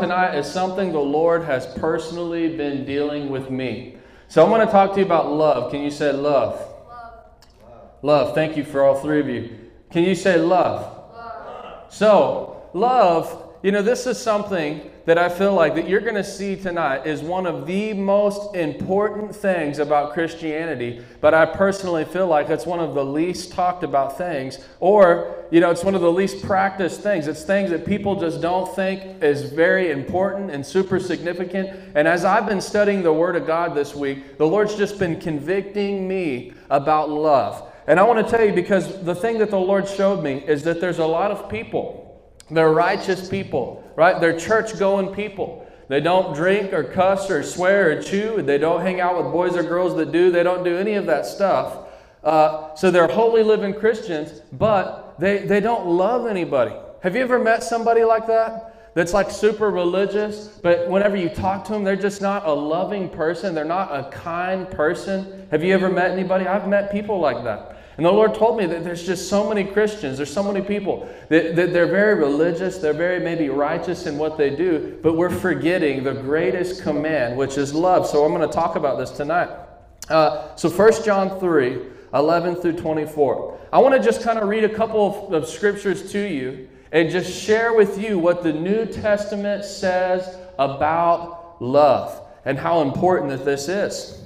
Tonight is something the Lord has personally been dealing with me. So I'm going to talk to you about love. Can you say love? Love. Love. Thank you for all three of you. Can you say love? love. So, love you know, this is something that I feel like that you're going to see tonight is one of the most important things about Christianity, but I personally feel like it's one of the least talked about things or, you know, it's one of the least practiced things. It's things that people just don't think is very important and super significant. And as I've been studying the word of God this week, the Lord's just been convicting me about love. And I want to tell you because the thing that the Lord showed me is that there's a lot of people they're righteous people, right? They're church going people. They don't drink or cuss or swear or chew. They don't hang out with boys or girls that do. They don't do any of that stuff. Uh, so they're holy living Christians, but they, they don't love anybody. Have you ever met somebody like that? That's like super religious, but whenever you talk to them, they're just not a loving person. They're not a kind person. Have you ever met anybody? I've met people like that. And the Lord told me that there's just so many Christians, there's so many people that, that, they're very religious, they're very maybe righteous in what they do, but we're forgetting the greatest command, which is love. So I'm going to talk about this tonight. Uh, so 1 John 3 11 through 24. I want to just kind of read a couple of, of scriptures to you and just share with you what the New Testament says about love and how important that this is.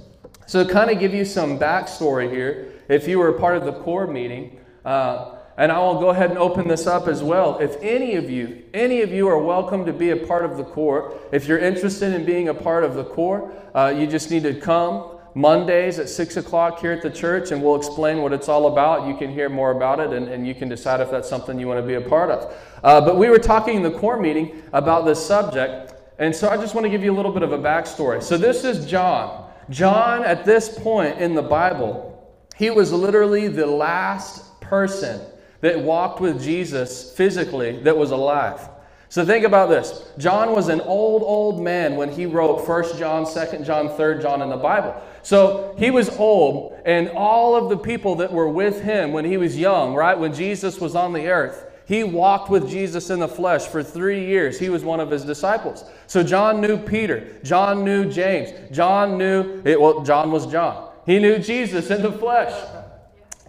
So, to kind of give you some backstory here, if you were a part of the core meeting, uh, and I will go ahead and open this up as well. If any of you, any of you are welcome to be a part of the core. If you're interested in being a part of the core, uh, you just need to come Mondays at 6 o'clock here at the church, and we'll explain what it's all about. You can hear more about it, and, and you can decide if that's something you want to be a part of. Uh, but we were talking in the core meeting about this subject, and so I just want to give you a little bit of a backstory. So this is John. John, at this point in the Bible, he was literally the last person that walked with Jesus physically that was alive. So think about this. John was an old, old man when he wrote 1 John, 2 John, 3 John in the Bible. So he was old, and all of the people that were with him when he was young, right, when Jesus was on the earth, he walked with Jesus in the flesh for three years. He was one of his disciples. So John knew Peter. John knew James. John knew, it, well, John was John. He knew Jesus in the flesh.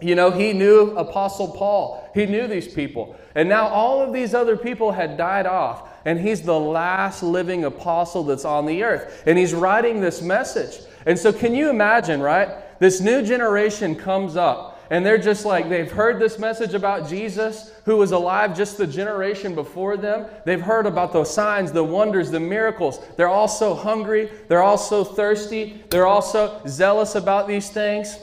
You know, he knew Apostle Paul. He knew these people. And now all of these other people had died off. And he's the last living apostle that's on the earth. And he's writing this message. And so, can you imagine, right? This new generation comes up and they're just like, they've heard this message about Jesus who was alive just the generation before them. They've heard about those signs, the wonders, the miracles. They're all so hungry. They're all so thirsty. They're all so zealous about these things.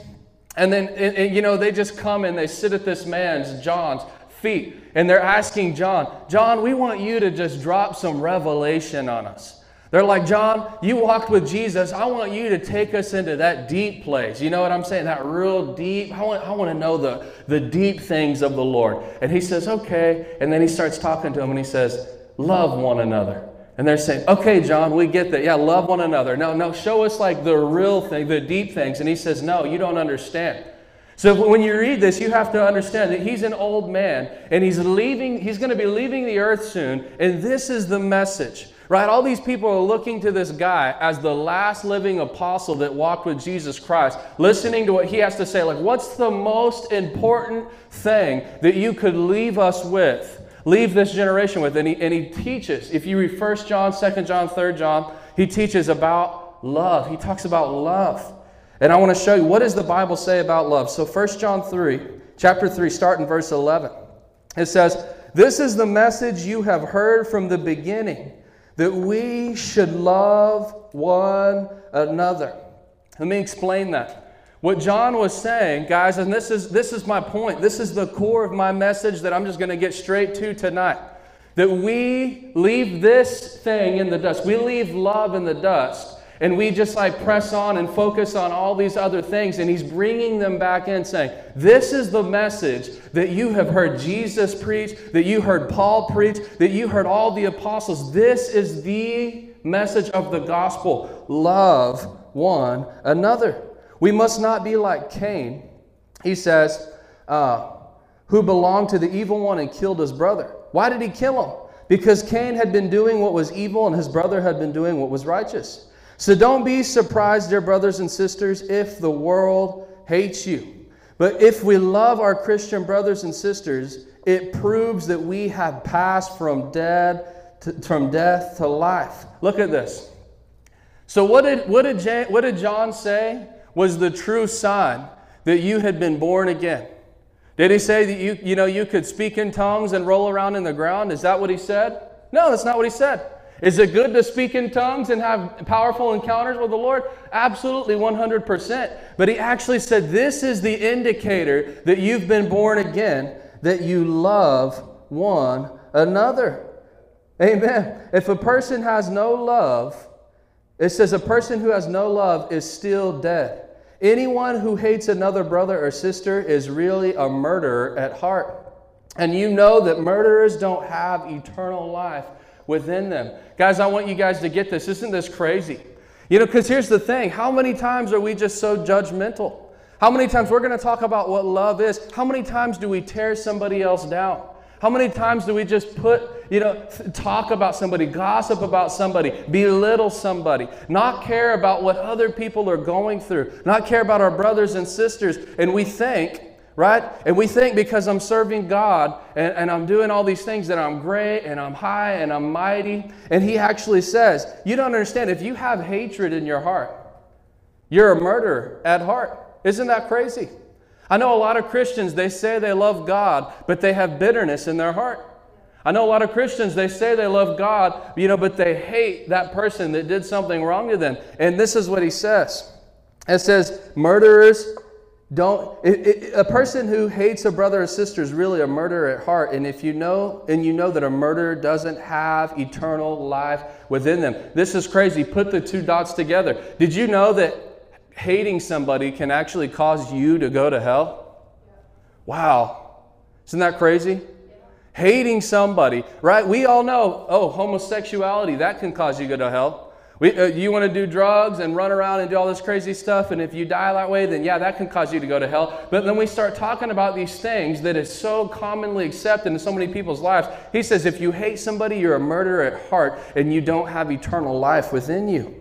And then, and, you know, they just come and they sit at this man's, John's, feet, and they're asking John, John, we want you to just drop some revelation on us. They're like, John, you walked with Jesus. I want you to take us into that deep place. You know what I'm saying? That real deep. I want, I want to know the, the deep things of the Lord. And he says, okay. And then he starts talking to them and he says, love one another. And they're saying, okay, John, we get that. Yeah, love one another. No, no, show us like the real thing, the deep things. And he says, no, you don't understand. So when you read this, you have to understand that he's an old man and he's leaving, he's going to be leaving the earth soon. And this is the message. Right? All these people are looking to this guy as the last living apostle that walked with Jesus Christ, listening to what he has to say. Like, what's the most important thing that you could leave us with? Leave this generation with. And he, and he teaches, if you read 1 John, 2 John, 3 John, he teaches about love. He talks about love. And I want to show you what does the Bible say about love. So 1 John 3, chapter 3, start in verse 11. It says, This is the message you have heard from the beginning that we should love one another. Let me explain that. What John was saying, guys, and this is, this is my point, this is the core of my message that I'm just going to get straight to tonight. that we leave this thing in the dust. We leave love in the dust and we just like press on and focus on all these other things. And he's bringing them back in, saying, This is the message that you have heard Jesus preach, that you heard Paul preach, that you heard all the apostles. This is the message of the gospel. Love one another. We must not be like Cain. He says, uh, who belonged to the evil one and killed his brother. Why did he kill him? Because Cain had been doing what was evil and his brother had been doing what was righteous. So don't be surprised, dear brothers and sisters, if the world hates you. But if we love our Christian brothers and sisters, it proves that we have passed from dead to, from death to life. Look at this. So what did what did, what did John say was the true sign that you had been born again? Did he say that you, you know, you could speak in tongues and roll around in the ground? Is that what he said? No, that's not what he said. Is it good to speak in tongues and have powerful encounters with the Lord? Absolutely, 100%. But he actually said this is the indicator that you've been born again, that you love one another. Amen. If a person has no love, it says a person who has no love is still dead. Anyone who hates another brother or sister is really a murderer at heart. And you know that murderers don't have eternal life within them. Guys, I want you guys to get this. Isn't this crazy? You know, because here's the thing how many times are we just so judgmental? How many times we're going to talk about what love is? How many times do we tear somebody else down? How many times do we just put, you know, talk about somebody, gossip about somebody, belittle somebody, not care about what other people are going through, not care about our brothers and sisters, and we think, right? And we think because I'm serving God and, and I'm doing all these things that I'm great and I'm high and I'm mighty. And He actually says, You don't understand, if you have hatred in your heart, you're a murderer at heart. Isn't that crazy? I know a lot of Christians, they say they love God, but they have bitterness in their heart. I know a lot of Christians, they say they love God, you know, but they hate that person that did something wrong to them. And this is what he says. It says, murderers don't it, it, a person who hates a brother or sister is really a murderer at heart and if you know and you know that a murderer doesn't have eternal life within them this is crazy put the two dots together did you know that hating somebody can actually cause you to go to hell? Wow. Isn't that crazy? Hating somebody, right? We all know, oh, homosexuality, that can cause you to go to hell. We, uh, you want to do drugs and run around and do all this crazy stuff, and if you die that way, then yeah, that can cause you to go to hell. But then we start talking about these things that is so commonly accepted in so many people's lives. He says, if you hate somebody, you're a murderer at heart, and you don't have eternal life within you.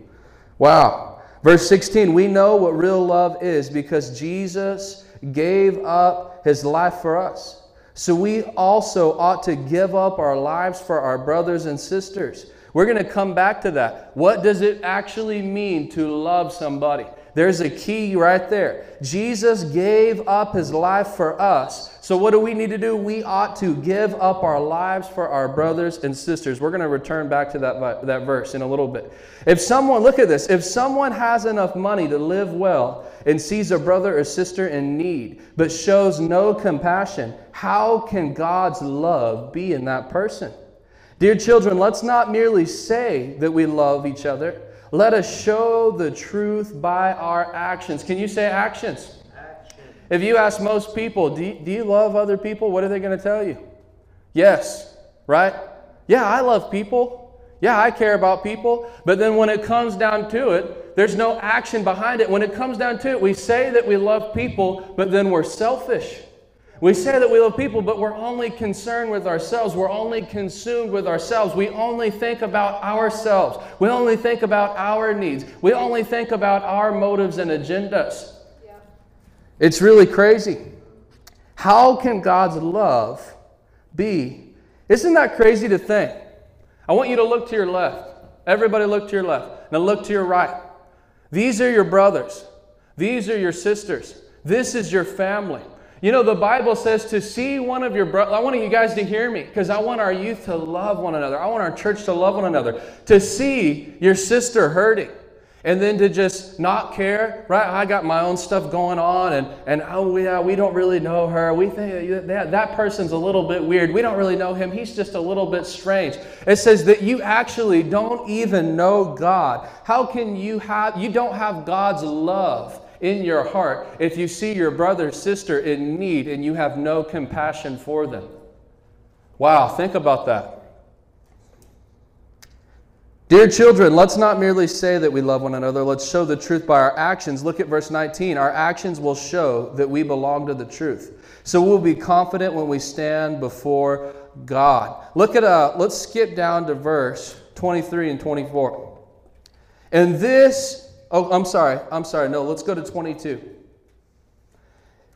Wow. Verse 16, we know what real love is because Jesus gave up his life for us. So we also ought to give up our lives for our brothers and sisters. We're going to come back to that. What does it actually mean to love somebody? There's a key right there. Jesus gave up his life for us. So, what do we need to do? We ought to give up our lives for our brothers and sisters. We're going to return back to that, that verse in a little bit. If someone, look at this, if someone has enough money to live well and sees a brother or sister in need, but shows no compassion, how can God's love be in that person? Dear children, let's not merely say that we love each other. Let us show the truth by our actions. Can you say actions? Action. If you ask most people, do you, do you love other people? What are they going to tell you? Yes, right? Yeah, I love people. Yeah, I care about people. But then when it comes down to it, there's no action behind it. When it comes down to it, we say that we love people, but then we're selfish. We say that we love people, but we're only concerned with ourselves. We're only consumed with ourselves. We only think about ourselves. We only think about our needs. We only think about our motives and agendas. Yeah. It's really crazy. How can God's love be? Isn't that crazy to think? I want you to look to your left. Everybody look to your left. Now look to your right. These are your brothers. These are your sisters. This is your family. You know, the Bible says to see one of your brothers, I want you guys to hear me because I want our youth to love one another. I want our church to love one another. To see your sister hurting and then to just not care, right? I got my own stuff going on, and, and oh, yeah, we don't really know her. We think that, that person's a little bit weird. We don't really know him. He's just a little bit strange. It says that you actually don't even know God. How can you have, you don't have God's love in your heart if you see your brother, sister in need, and you have no compassion for them? Wow, think about that. Dear children, let's not merely say that we love one another. Let's show the truth by our actions. Look at verse 19. Our actions will show that we belong to the truth. So we'll be confident when we stand before God. Look at uh let's skip down to verse 23 and 24. And this oh I'm sorry. I'm sorry. No, let's go to 22.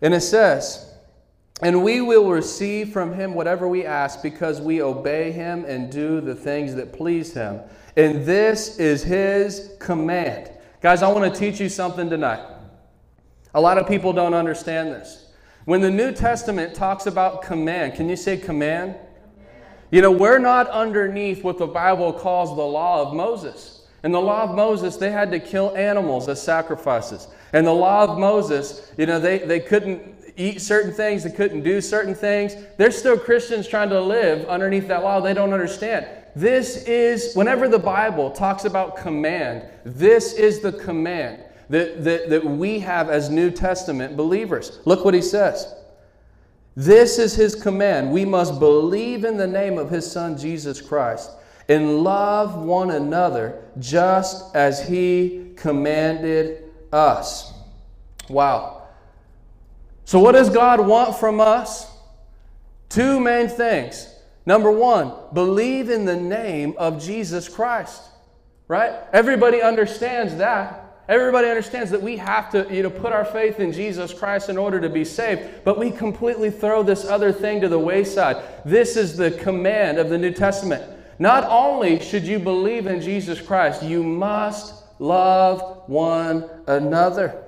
And it says, and we will receive from him whatever we ask because we obey him and do the things that please him. And this is his command. Guys, I want to teach you something tonight. A lot of people don't understand this. When the New Testament talks about command, can you say command? You know, we're not underneath what the Bible calls the law of Moses. In the law of Moses, they had to kill animals as sacrifices. And the law of Moses, you know, they, they couldn't eat certain things, they couldn't do certain things. There's still Christians trying to live underneath that law they don't understand. This is, whenever the Bible talks about command, this is the command that, that, that we have as New Testament believers. Look what he says. This is his command. We must believe in the name of his Son, Jesus Christ, and love one another just as he commanded us. Wow. So, what does God want from us? Two main things Number one, believe in the name of Jesus Christ. Right? Everybody understands that. Everybody understands that we have to you know, put our faith in Jesus Christ in order to be saved, but we completely throw this other thing to the wayside. This is the command of the New Testament. Not only should you believe in Jesus Christ, you must love one another.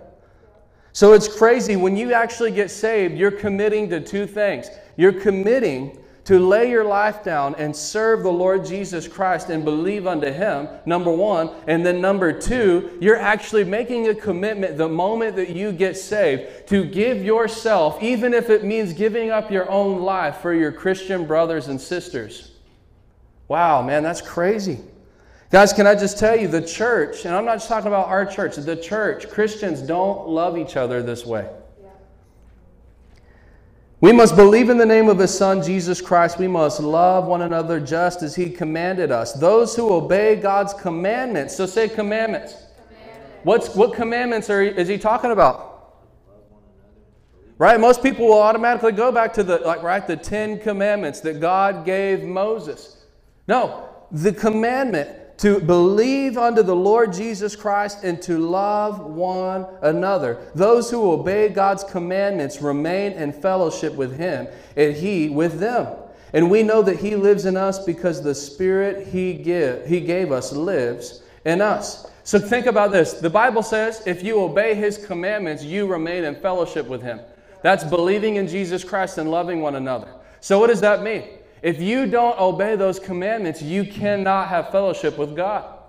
So it's crazy. When you actually get saved, you're committing to two things. You're committing to lay your life down and serve the Lord Jesus Christ and believe unto Him, number one. And then number two, you're actually making a commitment the moment that you get saved to give yourself, even if it means giving up your own life for your Christian brothers and sisters. Wow, man, that's crazy. Guys, can I just tell you, the church, and I'm not just talking about our church, the church, Christians don't love each other this way. We must believe in the name of His Son, Jesus Christ. We must love one another just as He commanded us. Those who obey God's commandments, so say commandments. commandments. What's, what commandments are, is He talking about? Right? Most people will automatically go back to the, like, right, the Ten Commandments that God gave Moses. No, the commandment to believe unto the Lord Jesus Christ and to love one another. Those who obey God's commandments remain in fellowship with Him, and He with them. And we know that He lives in us because the Spirit He, give, he gave us lives in us. So think about this. The Bible says if you obey His commandments, you remain in fellowship with Him. That's believing in Jesus Christ and loving one another. So, what does that mean? If you don't obey those commandments, you cannot have fellowship with God.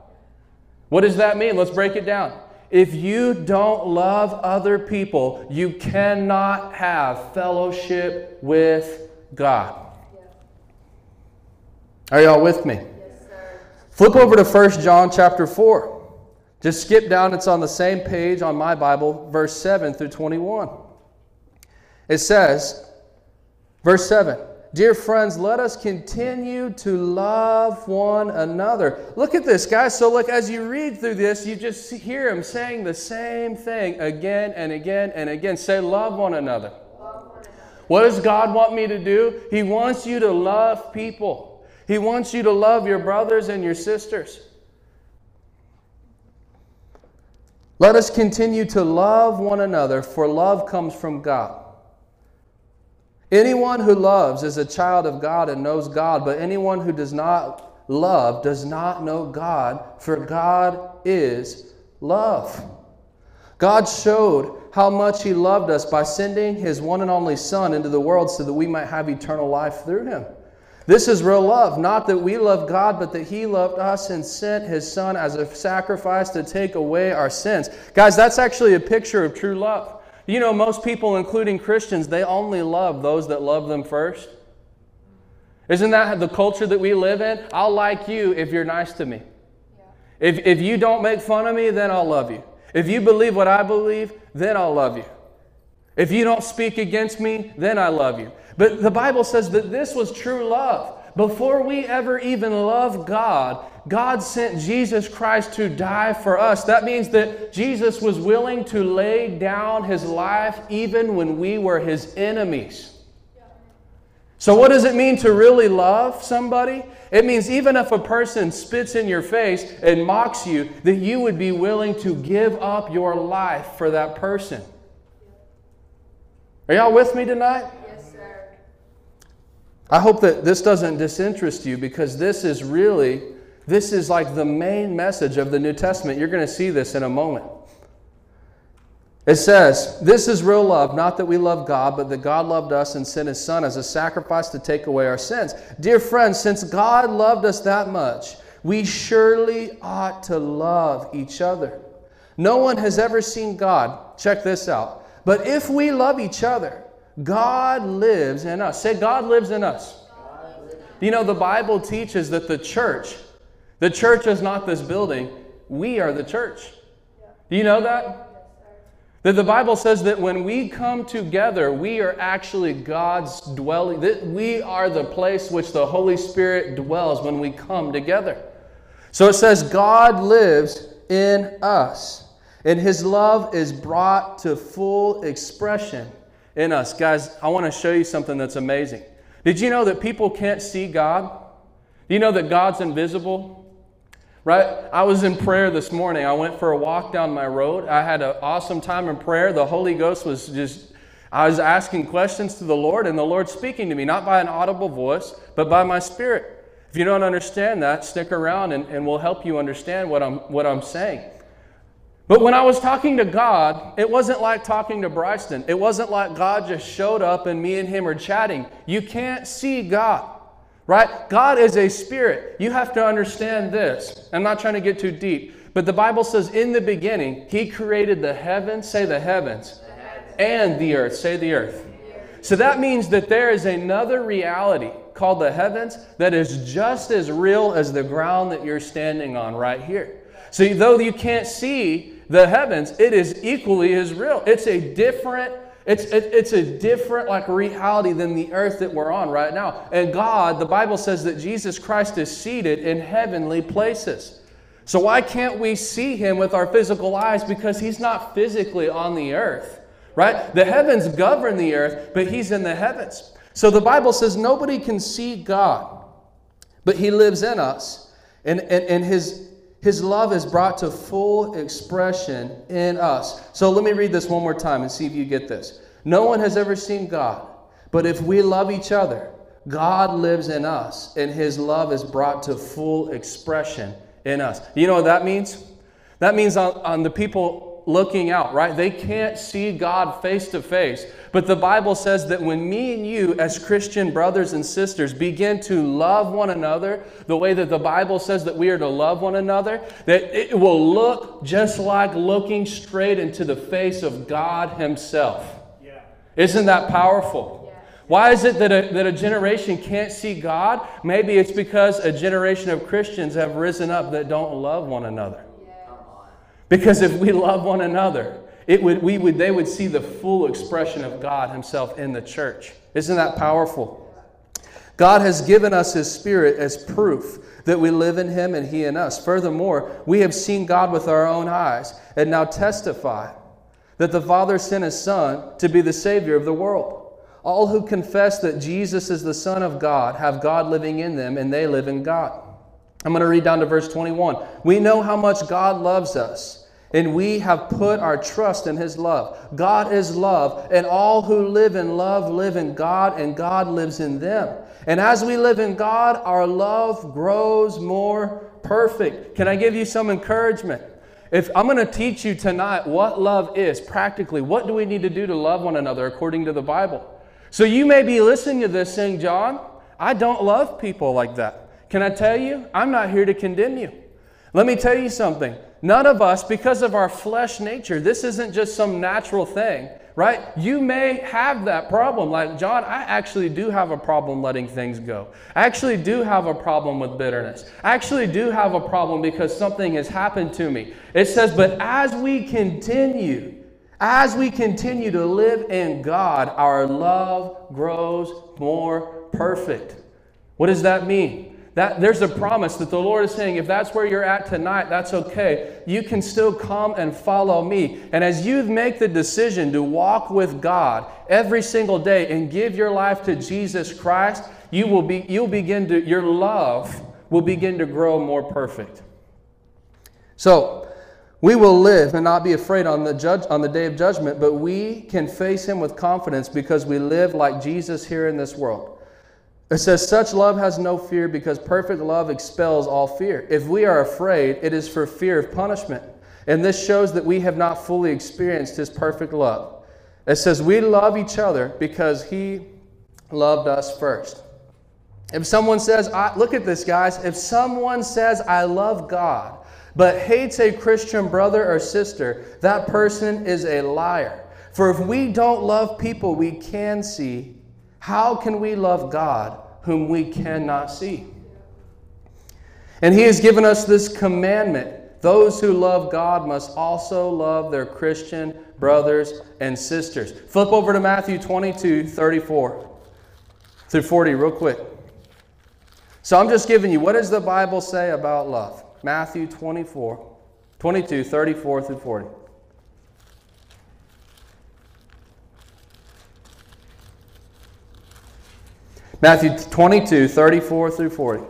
What does that mean? Let's break it down. If you don't love other people, you cannot have fellowship with God. Are y'all with me? Flip over to 1 John chapter 4. Just skip down, it's on the same page on my Bible, verse 7 through 21. It says, verse 7 Dear friends, let us continue to love one another. Look at this, guys. So, look, as you read through this, you just hear him saying the same thing again and again and again. Say, love one another. What does God want me to do? He wants you to love people, He wants you to love your brothers and your sisters. Let us continue to love one another, for love comes from God. Anyone who loves is a child of God and knows God, but anyone who does not love does not know God, for God is love. God showed how much He loved us by sending His one and only Son into the world so that we might have eternal life through Him. This is real love, not that we love God, but that He loved us and sent His Son as a sacrifice to take away our sins. Guys, that's actually a picture of true love. You know, most people, including Christians, they only love those that love them first. Isn't that the culture that we live in? I'll like you if you're nice to me. Yeah. If, if you don't make fun of me, then I'll love you. If you believe what I believe, then I'll love you. If you don't speak against me, then I love you. But the Bible says that this was true love. Before we ever even love God, God sent Jesus Christ to die for us. That means that Jesus was willing to lay down his life even when we were his enemies. So, what does it mean to really love somebody? It means even if a person spits in your face and mocks you, that you would be willing to give up your life for that person. Are y'all with me tonight? Yes, sir. I hope that this doesn't disinterest you because this is really, this is like the main message of the New Testament. You're going to see this in a moment. It says, This is real love, not that we love God, but that God loved us and sent His Son as a sacrifice to take away our sins. Dear friends, since God loved us that much, we surely ought to love each other. No one has ever seen God. Check this out. But if we love each other, God lives in us. Say, God lives in us. You know, the Bible teaches that the church, the church is not this building, we are the church. Do you know that? That the Bible says that when we come together, we are actually God's dwelling. That we are the place which the Holy Spirit dwells when we come together. So it says, God lives in us. And his love is brought to full expression in us. Guys, I want to show you something that's amazing. Did you know that people can't see God? Do you know that God's invisible? Right? I was in prayer this morning. I went for a walk down my road. I had an awesome time in prayer. The Holy Ghost was just, I was asking questions to the Lord, and the Lord speaking to me, not by an audible voice, but by my spirit. If you don't understand that, stick around and, and we'll help you understand what I'm, what I'm saying. But when I was talking to God, it wasn't like talking to Bryson. It wasn't like God just showed up and me and him are chatting. You can't see God, right? God is a spirit. You have to understand this. I'm not trying to get too deep, but the Bible says in the beginning, He created the heavens, say the heavens, and the earth, say the earth. So that means that there is another reality called the heavens that is just as real as the ground that you're standing on right here. So though you can't see the heavens, it is equally as real. It's a different it's, it, it's a different like reality than the earth that we're on right now. And God, the Bible says that Jesus Christ is seated in heavenly places. So why can't we see him with our physical eyes? Because he's not physically on the earth, right? The heavens govern the earth, but he's in the heavens. So the Bible says nobody can see God, but he lives in us. And, and, and his his love is brought to full expression in us. So let me read this one more time and see if you get this. No one has ever seen God, but if we love each other, God lives in us, and his love is brought to full expression in us. You know what that means? That means on, on the people looking out, right? They can't see God face to face. But the Bible says that when me and you, as Christian brothers and sisters, begin to love one another the way that the Bible says that we are to love one another, that it will look just like looking straight into the face of God Himself. Yeah. Isn't that powerful? Why is it that a, that a generation can't see God? Maybe it's because a generation of Christians have risen up that don't love one another. Because if we love one another, it would, we would, they would see the full expression of God Himself in the church. Isn't that powerful? God has given us His Spirit as proof that we live in Him and He in us. Furthermore, we have seen God with our own eyes and now testify that the Father sent His Son to be the Savior of the world. All who confess that Jesus is the Son of God have God living in them and they live in God. I'm going to read down to verse 21. We know how much God loves us, and we have put our trust in His love. God is love, and all who live in love live in God, and God lives in them. And as we live in God, our love grows more perfect. Can I give you some encouragement? If I'm going to teach you tonight what love is practically, what do we need to do to love one another according to the Bible? So you may be listening to this saying, John, I don't love people like that. Can I tell you? I'm not here to condemn you. Let me tell you something. None of us, because of our flesh nature, this isn't just some natural thing, right? You may have that problem. Like, John, I actually do have a problem letting things go. I actually do have a problem with bitterness. I actually do have a problem because something has happened to me. It says, but as we continue, as we continue to live in God, our love grows more perfect. What does that mean? That, there's a promise that the Lord is saying, if that's where you're at tonight, that's okay. You can still come and follow me. And as you make the decision to walk with God every single day and give your life to Jesus Christ, you will be, you'll begin to, your love will begin to grow more perfect. So, we will live and not be afraid on the, judge, on the day of judgment, but we can face him with confidence because we live like Jesus here in this world. It says, Such love has no fear because perfect love expels all fear. If we are afraid, it is for fear of punishment. And this shows that we have not fully experienced His perfect love. It says, We love each other because He loved us first. If someone says, Look at this, guys. If someone says, I love God, but hates a Christian brother or sister, that person is a liar. For if we don't love people we can see, how can we love God whom we cannot see? And He has given us this commandment those who love God must also love their Christian brothers and sisters. Flip over to Matthew 22 34 through 40, real quick. So I'm just giving you what does the Bible say about love? Matthew 24, 22, 34 through 40. Matthew 22, 34 through 40.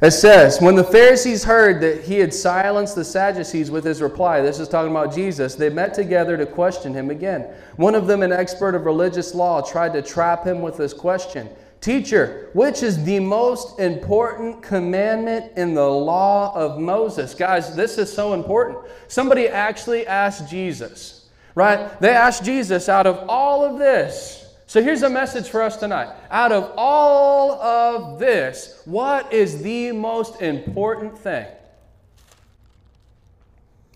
It says, When the Pharisees heard that he had silenced the Sadducees with his reply, this is talking about Jesus, they met together to question him again. One of them, an expert of religious law, tried to trap him with this question Teacher, which is the most important commandment in the law of Moses? Guys, this is so important. Somebody actually asked Jesus right? They asked Jesus, out of all of this, so here's a message for us tonight. Out of all of this, what is the most important thing?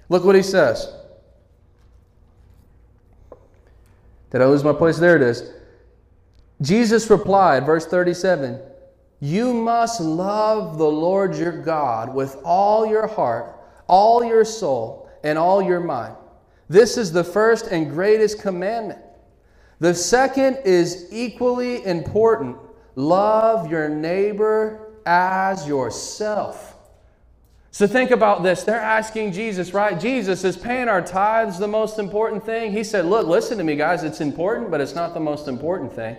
Look what he says. Did I lose my place? There it is. Jesus replied, verse 37 You must love the Lord your God with all your heart, all your soul, and all your mind. This is the first and greatest commandment. The second is equally important love your neighbor as yourself. So think about this. They're asking Jesus, right? Jesus, is paying our tithes the most important thing? He said, Look, listen to me, guys. It's important, but it's not the most important thing.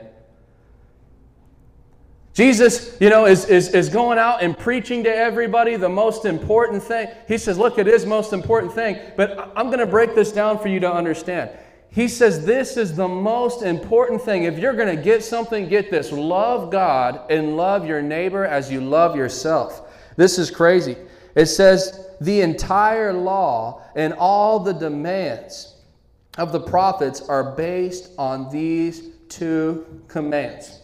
Jesus, you know, is, is, is going out and preaching to everybody the most important thing. He says, Look, it is most important thing, but I'm going to break this down for you to understand. He says, This is the most important thing. If you're going to get something, get this love God and love your neighbor as you love yourself. This is crazy. It says, The entire law and all the demands of the prophets are based on these two commands.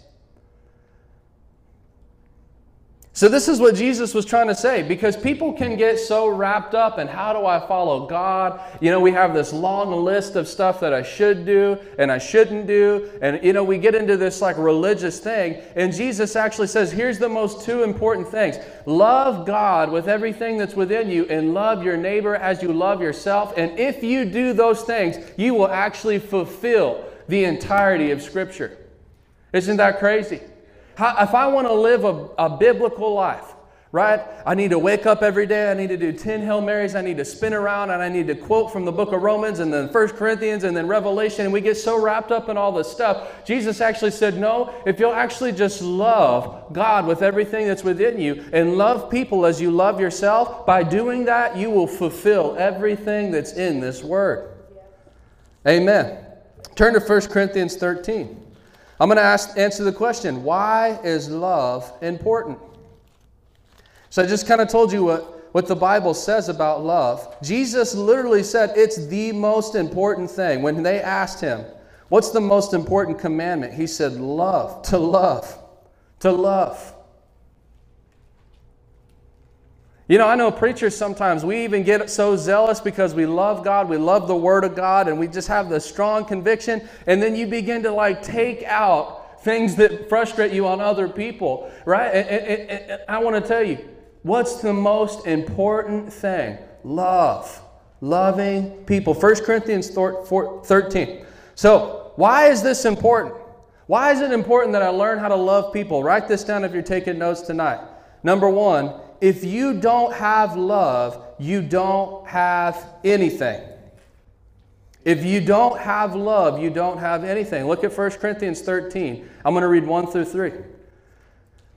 So, this is what Jesus was trying to say because people can get so wrapped up in how do I follow God? You know, we have this long list of stuff that I should do and I shouldn't do. And, you know, we get into this like religious thing. And Jesus actually says, here's the most two important things love God with everything that's within you and love your neighbor as you love yourself. And if you do those things, you will actually fulfill the entirety of Scripture. Isn't that crazy? How, if I want to live a, a biblical life, right? I need to wake up every day. I need to do 10 Hail Marys. I need to spin around and I need to quote from the book of Romans and then First Corinthians and then Revelation. And we get so wrapped up in all this stuff. Jesus actually said, No, if you'll actually just love God with everything that's within you and love people as you love yourself, by doing that, you will fulfill everything that's in this word. Amen. Turn to 1 Corinthians 13. I'm going to ask, answer the question why is love important? So I just kind of told you what, what the Bible says about love. Jesus literally said it's the most important thing. When they asked him, What's the most important commandment? He said, love, to love, to love. You know, I know preachers sometimes, we even get so zealous because we love God, we love the Word of God, and we just have this strong conviction, and then you begin to like take out things that frustrate you on other people, right? And, and, and I want to tell you, what's the most important thing? Love. Loving people. 1 Corinthians 13. So, why is this important? Why is it important that I learn how to love people? Write this down if you're taking notes tonight. Number one, if you don't have love, you don't have anything. If you don't have love, you don't have anything. Look at 1 Corinthians 13. I'm going to read 1 through 3.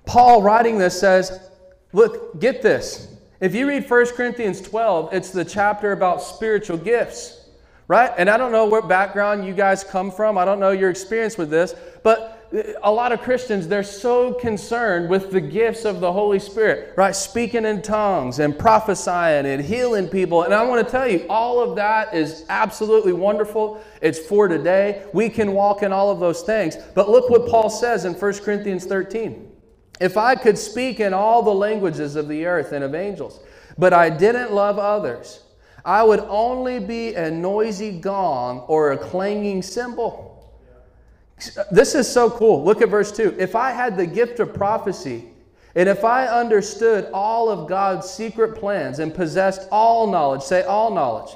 Paul, writing this, says, Look, get this. If you read 1 Corinthians 12, it's the chapter about spiritual gifts, right? And I don't know what background you guys come from, I don't know your experience with this, but a lot of Christians, they're so concerned with the gifts of the Holy Spirit, right? Speaking in tongues and prophesying and healing people. And I want to tell you, all of that is absolutely wonderful. It's for today. We can walk in all of those things. But look what Paul says in 1 Corinthians 13. If I could speak in all the languages of the earth and of angels, but I didn't love others, I would only be a noisy gong or a clanging cymbal. This is so cool. Look at verse 2. If I had the gift of prophecy, and if I understood all of God's secret plans and possessed all knowledge, say all knowledge.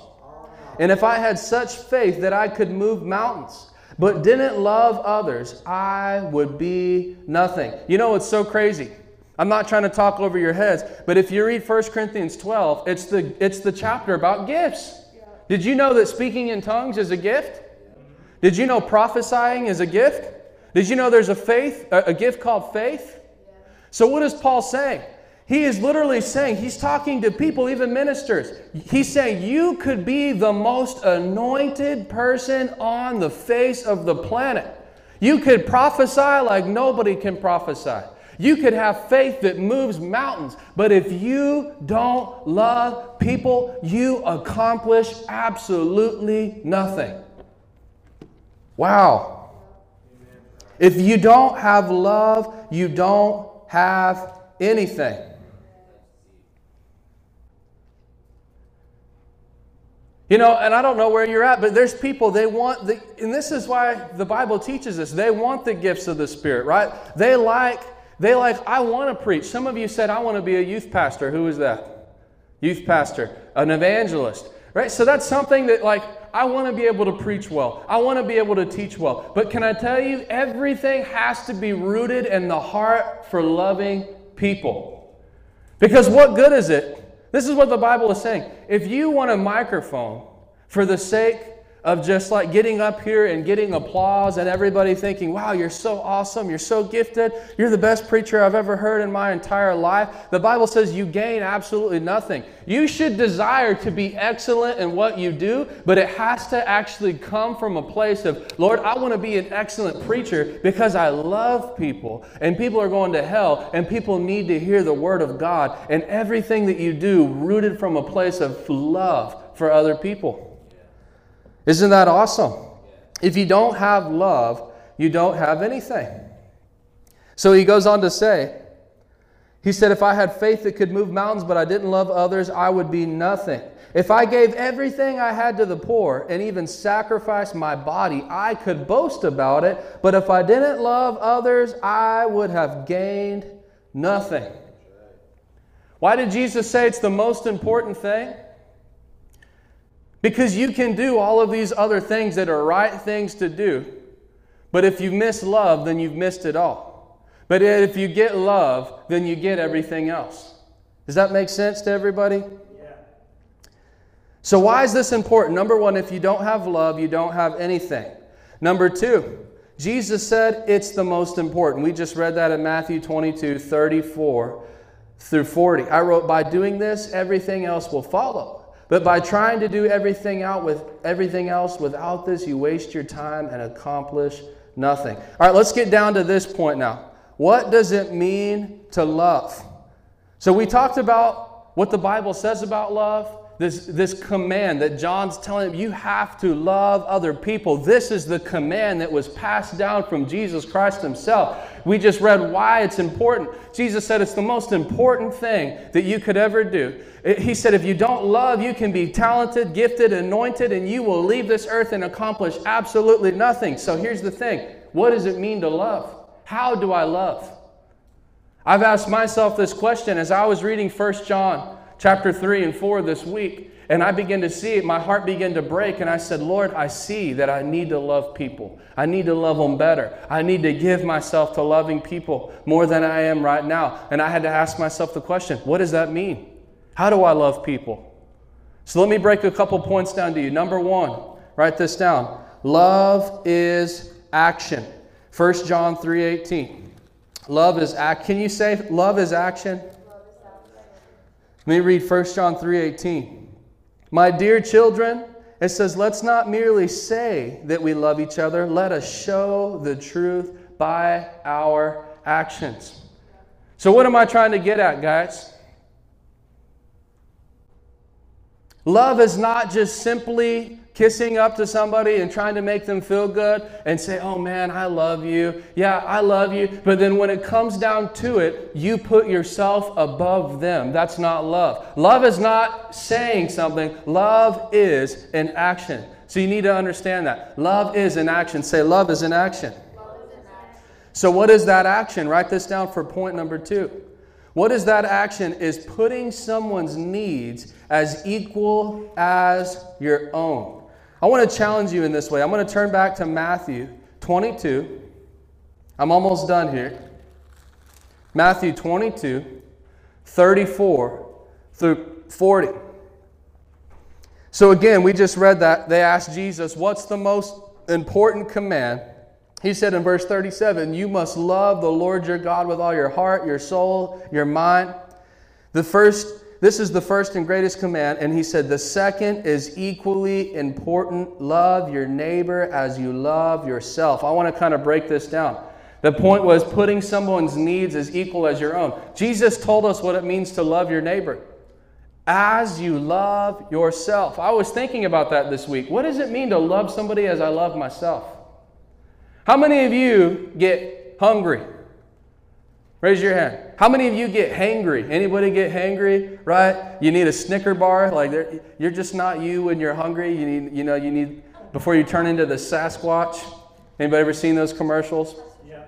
And if I had such faith that I could move mountains, but didn't love others, I would be nothing. You know, it's so crazy. I'm not trying to talk over your heads, but if you read 1 Corinthians 12, it's the, it's the chapter about gifts. Did you know that speaking in tongues is a gift? Did you know prophesying is a gift? Did you know there's a faith, a gift called faith? So what is Paul saying? He is literally saying, he's talking to people, even ministers. He's saying, you could be the most anointed person on the face of the planet. You could prophesy like nobody can prophesy. You could have faith that moves mountains, but if you don't love people, you accomplish absolutely nothing. Wow. If you don't have love, you don't have anything. You know, and I don't know where you're at, but there's people, they want the, and this is why the Bible teaches us, they want the gifts of the Spirit, right? They like, they like, I want to preach. Some of you said, I want to be a youth pastor. Who is that? Youth pastor, an evangelist, right? So that's something that, like, I want to be able to preach well. I want to be able to teach well. But can I tell you, everything has to be rooted in the heart for loving people. Because what good is it? This is what the Bible is saying. If you want a microphone for the sake of just like getting up here and getting applause and everybody thinking, wow, you're so awesome, you're so gifted, you're the best preacher I've ever heard in my entire life. The Bible says you gain absolutely nothing. You should desire to be excellent in what you do, but it has to actually come from a place of, Lord, I want to be an excellent preacher because I love people and people are going to hell and people need to hear the word of God and everything that you do rooted from a place of love for other people. Isn't that awesome? If you don't have love, you don't have anything. So he goes on to say, he said, If I had faith that could move mountains, but I didn't love others, I would be nothing. If I gave everything I had to the poor and even sacrificed my body, I could boast about it. But if I didn't love others, I would have gained nothing. Why did Jesus say it's the most important thing? Because you can do all of these other things that are right things to do. But if you miss love, then you've missed it all. But if you get love, then you get everything else. Does that make sense to everybody? Yeah. So, why is this important? Number one, if you don't have love, you don't have anything. Number two, Jesus said it's the most important. We just read that in Matthew 22 34 through 40. I wrote, By doing this, everything else will follow. But by trying to do everything out with everything else without this, you waste your time and accomplish nothing. All right, let's get down to this point now. What does it mean to love? So we talked about what the Bible says about love. This, this command that John's telling him, you have to love other people. This is the command that was passed down from Jesus Christ himself. We just read why it's important. Jesus said it's the most important thing that you could ever do. He said, if you don't love, you can be talented, gifted, anointed, and you will leave this earth and accomplish absolutely nothing. So here's the thing what does it mean to love? How do I love? I've asked myself this question as I was reading 1 John chapter 3 and 4 this week. And I began to see it. My heart began to break. And I said, Lord, I see that I need to love people. I need to love them better. I need to give myself to loving people more than I am right now. And I had to ask myself the question what does that mean? How do I love people? So let me break a couple points down to you. Number one, write this down. Love is action. 1 John 3:18. Love is act. Can you say love is action? Let me read 1 John 3:18. My dear children, it says, let's not merely say that we love each other, let us show the truth by our actions. So, what am I trying to get at, guys? Love is not just simply kissing up to somebody and trying to make them feel good and say, oh man, I love you. Yeah, I love you. But then when it comes down to it, you put yourself above them. That's not love. Love is not saying something, love is an action. So you need to understand that. Love is an action. Say, love is an action. So, what is that action? Write this down for point number two. What is that action? Is putting someone's needs as equal as your own. I want to challenge you in this way. I'm going to turn back to Matthew 22. I'm almost done here. Matthew 22, 34 through 40. So again, we just read that. They asked Jesus, What's the most important command? He said in verse 37, You must love the Lord your God with all your heart, your soul, your mind. The first this is the first and greatest command. And he said, The second is equally important love your neighbor as you love yourself. I want to kind of break this down. The point was putting someone's needs as equal as your own. Jesus told us what it means to love your neighbor as you love yourself. I was thinking about that this week. What does it mean to love somebody as I love myself? How many of you get hungry? Raise your hand. How many of you get hangry? Anybody get hangry? Right? You need a Snicker bar. Like you're just not you when you're hungry. You need, you know, you need before you turn into the Sasquatch. Anybody ever seen those commercials? Yeah.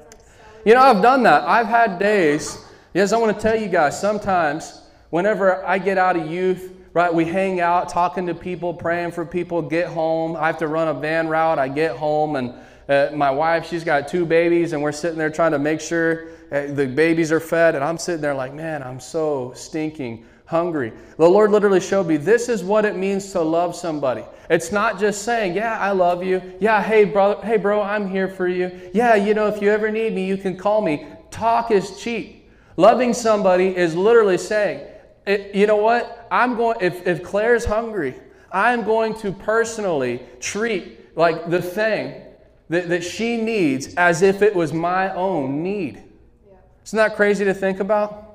You know, I've done that. I've had days. Yes, I want to tell you guys. Sometimes, whenever I get out of youth, right, we hang out, talking to people, praying for people. Get home. I have to run a van route. I get home and. Uh, my wife, she's got two babies, and we're sitting there trying to make sure Eh, the babies are fed, and I'm sitting there like, man, I'm so stinking hungry. The Lord literally showed me this is what it means to love somebody. It's not just saying, yeah, I love you. Yeah, hey, brother, hey, bro, I'm here for you. Yeah, you know, if you ever need me, you can call me. Talk is cheap. Loving somebody is literally saying, eh, you know what? I'm going, if, if Claire's hungry, I'm going to personally treat like the thing that, that she needs as if it was my own need. Isn't that crazy to think about?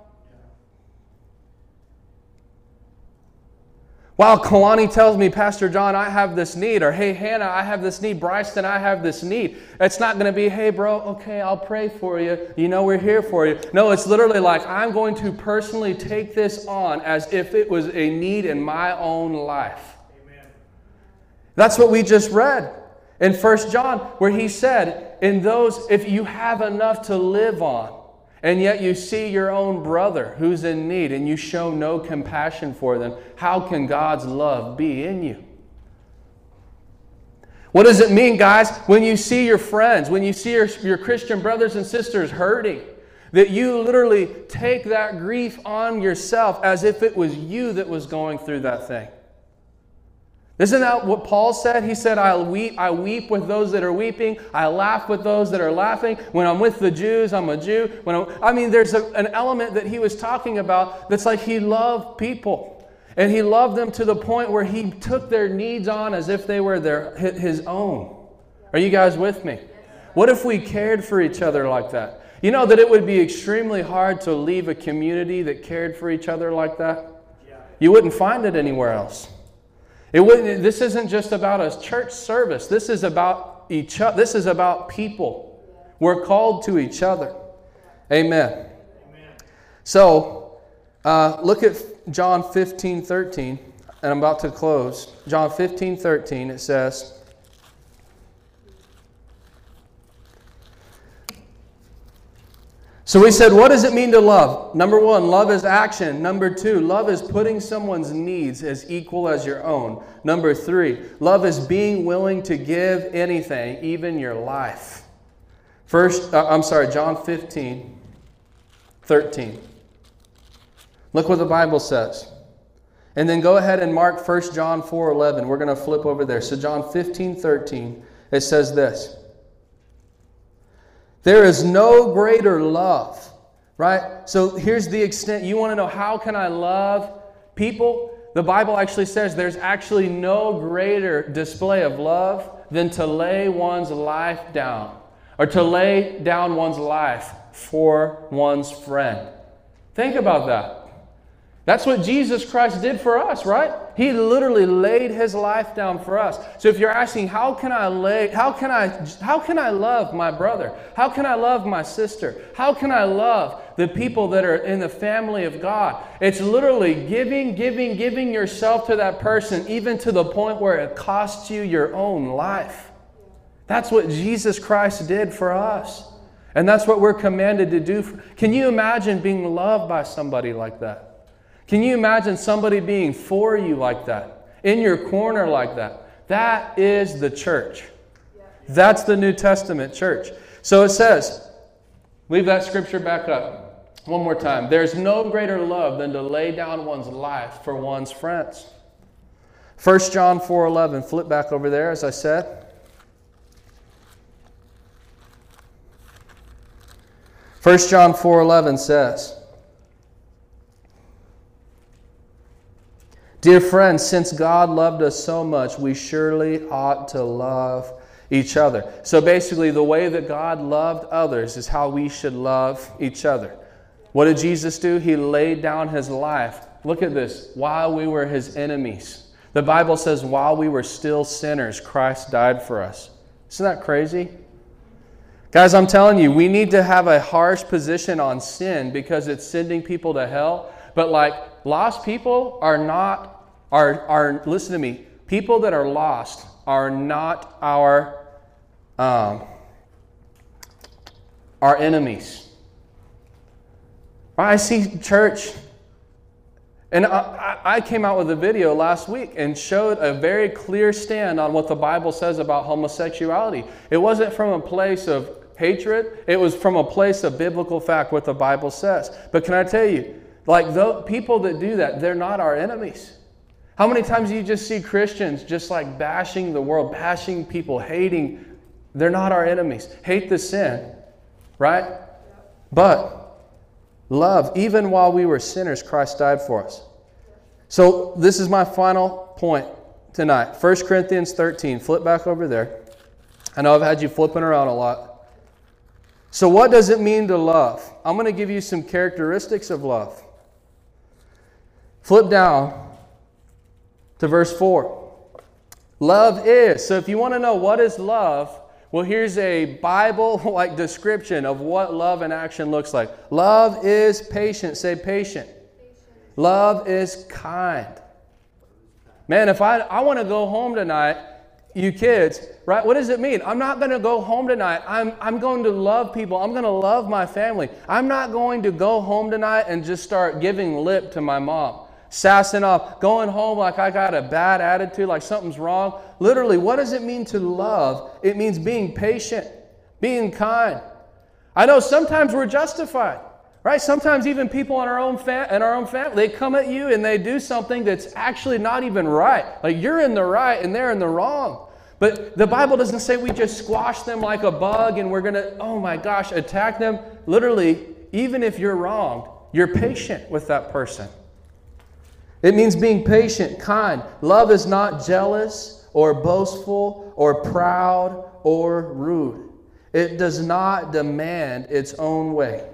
While Kalani tells me, Pastor John, I have this need, or hey, Hannah, I have this need, Bryson, I have this need. It's not going to be, hey, bro, okay, I'll pray for you. You know, we're here for you. No, it's literally like, I'm going to personally take this on as if it was a need in my own life. Amen. That's what we just read in First John, where he said, In those, if you have enough to live on, and yet you see your own brother who's in need and you show no compassion for them, how can God's love be in you? What does it mean, guys, when you see your friends, when you see your, your Christian brothers and sisters hurting? That you literally take that grief on yourself as if it was you that was going through that thing. Isn't that what Paul said? He said, I weep, I weep with those that are weeping. I laugh with those that are laughing. When I'm with the Jews, I'm a Jew. When I'm, i mean, there's a, an element that he was talking about that's like he loved people. And he loved them to the point where he took their needs on as if they were their, his own. Are you guys with me? What if we cared for each other like that? You know that it would be extremely hard to leave a community that cared for each other like that? You wouldn't find it anywhere else. It wouldn't, this isn't just about a church service. This is about each other. This is about people. We're called to each other. Amen. Amen. So, uh, look at John 15, 13, and I'm about to close. John 15, 13, it says, So we said, what does it mean to love? Number one, love is action. Number two, love is putting someone's needs as equal as your own. Number three, love is being willing to give anything, even your life. First, uh, I'm sorry, John 15, 13. Look what the Bible says. And then go ahead and mark 1 John 4 11. We're going to flip over there. So, John 15, 13, it says this. There is no greater love, right? So here's the extent. You want to know how can I love people? The Bible actually says there's actually no greater display of love than to lay one's life down or to lay down one's life for one's friend. Think about that. That's what Jesus Christ did for us, right? He literally laid his life down for us. So if you're asking, how can I lay, how can I, how can I love my brother? How can I love my sister? How can I love the people that are in the family of God? It's literally giving, giving, giving yourself to that person, even to the point where it costs you your own life. That's what Jesus Christ did for us. And that's what we're commanded to do. Can you imagine being loved by somebody like that? Can you imagine somebody being for you like that, in your corner like that? That is the church. That's the New Testament church. So it says, leave that scripture back up one more time. There's no greater love than to lay down one's life for one's friends. 1 John 4:11, flip back over there as I said. 1 John 4:11 says, Dear friends, since God loved us so much, we surely ought to love each other. So basically, the way that God loved others is how we should love each other. What did Jesus do? He laid down his life. Look at this while we were his enemies. The Bible says, while we were still sinners, Christ died for us. Isn't that crazy? Guys, I'm telling you, we need to have a harsh position on sin because it's sending people to hell. But like lost people are not, are, are listen to me, people that are lost are not our, um, our enemies. I see church, and I, I came out with a video last week and showed a very clear stand on what the Bible says about homosexuality. It wasn't from a place of hatred, it was from a place of biblical fact, what the Bible says. But can I tell you, like the people that do that, they're not our enemies. How many times do you just see Christians just like bashing the world, bashing people, hating? They're not our enemies. Hate the sin, right? But love, even while we were sinners, Christ died for us. So this is my final point tonight. 1 Corinthians 13. Flip back over there. I know I've had you flipping around a lot. So, what does it mean to love? I'm going to give you some characteristics of love. Flip down to verse 4. Love is. So if you want to know what is love, well, here's a Bible like description of what love in action looks like. Love is patient. Say patient. patient. Love is kind. Man, if I, I want to go home tonight, you kids, right? What does it mean? I'm not going to go home tonight. I'm, I'm going to love people. I'm going to love my family. I'm not going to go home tonight and just start giving lip to my mom sassing off, going home like I got a bad attitude, like something's wrong. Literally, what does it mean to love? It means being patient, being kind. I know sometimes we're justified, right? Sometimes even people in our own fa- in our own family, they come at you and they do something that's actually not even right. Like you're in the right and they're in the wrong. But the Bible doesn't say we just squash them like a bug and we're going to, oh my gosh, attack them. Literally, even if you're wrong, you're patient with that person. It means being patient, kind. Love is not jealous or boastful or proud or rude. It does not demand its own way.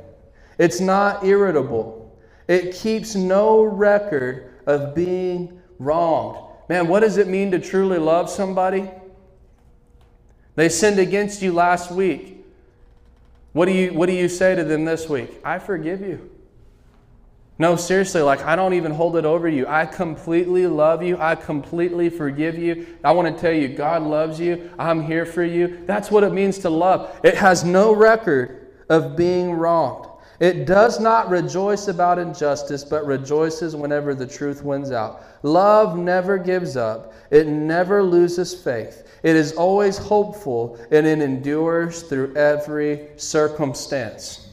It's not irritable. It keeps no record of being wronged. Man, what does it mean to truly love somebody? They sinned against you last week. What do you, what do you say to them this week? I forgive you. No, seriously, like I don't even hold it over you. I completely love you. I completely forgive you. I want to tell you, God loves you. I'm here for you. That's what it means to love. It has no record of being wronged. It does not rejoice about injustice, but rejoices whenever the truth wins out. Love never gives up, it never loses faith. It is always hopeful, and it endures through every circumstance.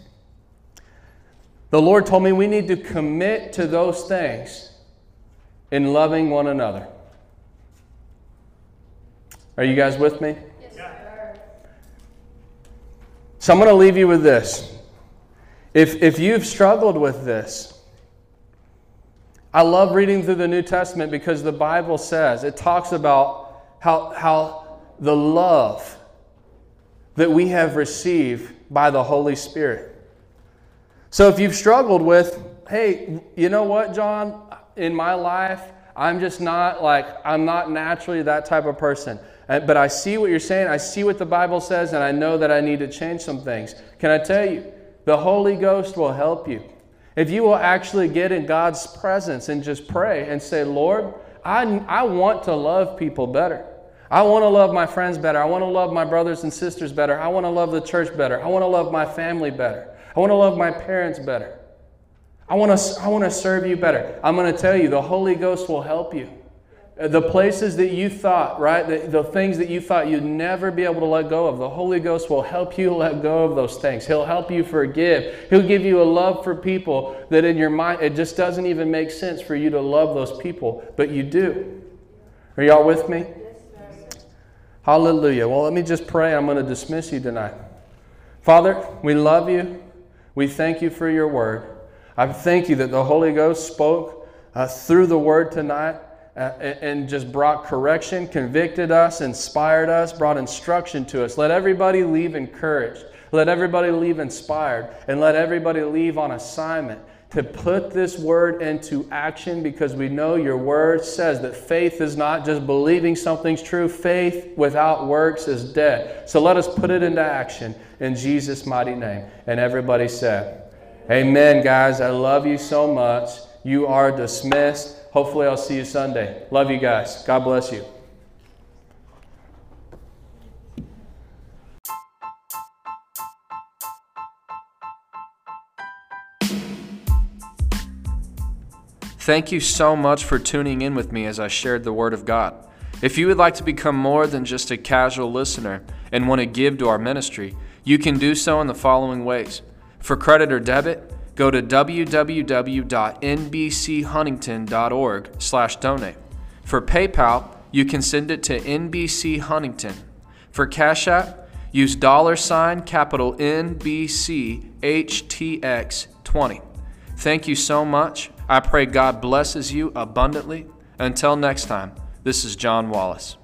The Lord told me we need to commit to those things in loving one another. Are you guys with me? Yes, sir. So I'm going to leave you with this. If, if you've struggled with this, I love reading through the New Testament because the Bible says, it talks about how, how the love that we have received by the Holy Spirit. So if you've struggled with, hey, you know what, John, in my life, I'm just not like, I'm not naturally that type of person. Uh, but I see what you're saying. I see what the Bible says, and I know that I need to change some things. Can I tell you? The Holy Ghost will help you. If you will actually get in God's presence and just pray and say, Lord, I, I want to love people better. I want to love my friends better. I want to love my brothers and sisters better. I want to love the church better. I want to love my family better. I want to love my parents better. I want to, I want to serve you better. I'm going to tell you, the Holy Ghost will help you. Uh, the places that you thought, right, the, the things that you thought you'd never be able to let go of, the Holy Ghost will help you let go of those things. He'll help you forgive. He'll give you a love for people that in your mind, it just doesn't even make sense for you to love those people, but you do. Are y'all with me? Hallelujah. Well, let me just pray. I'm going to dismiss you tonight. Father, we love you. We thank you for your word. I thank you that the Holy Ghost spoke uh, through the word tonight uh, and just brought correction, convicted us, inspired us, brought instruction to us. Let everybody leave encouraged. Let everybody leave inspired. And let everybody leave on assignment to put this word into action because we know your word says that faith is not just believing something's true. Faith without works is dead. So let us put it into action in Jesus' mighty name. And everybody said, Amen, guys. I love you so much. You are dismissed. Hopefully, I'll see you Sunday. Love you guys. God bless you. Thank you so much for tuning in with me as I shared the Word of God. If you would like to become more than just a casual listener and want to give to our ministry, you can do so in the following ways. For credit or debit, go to www.nbchuntington.org/donate. For PayPal, you can send it to NBC Huntington. For Cash App, use dollar sign capital NBCHTX20. Thank you so much. I pray God blesses you abundantly. Until next time, this is John Wallace.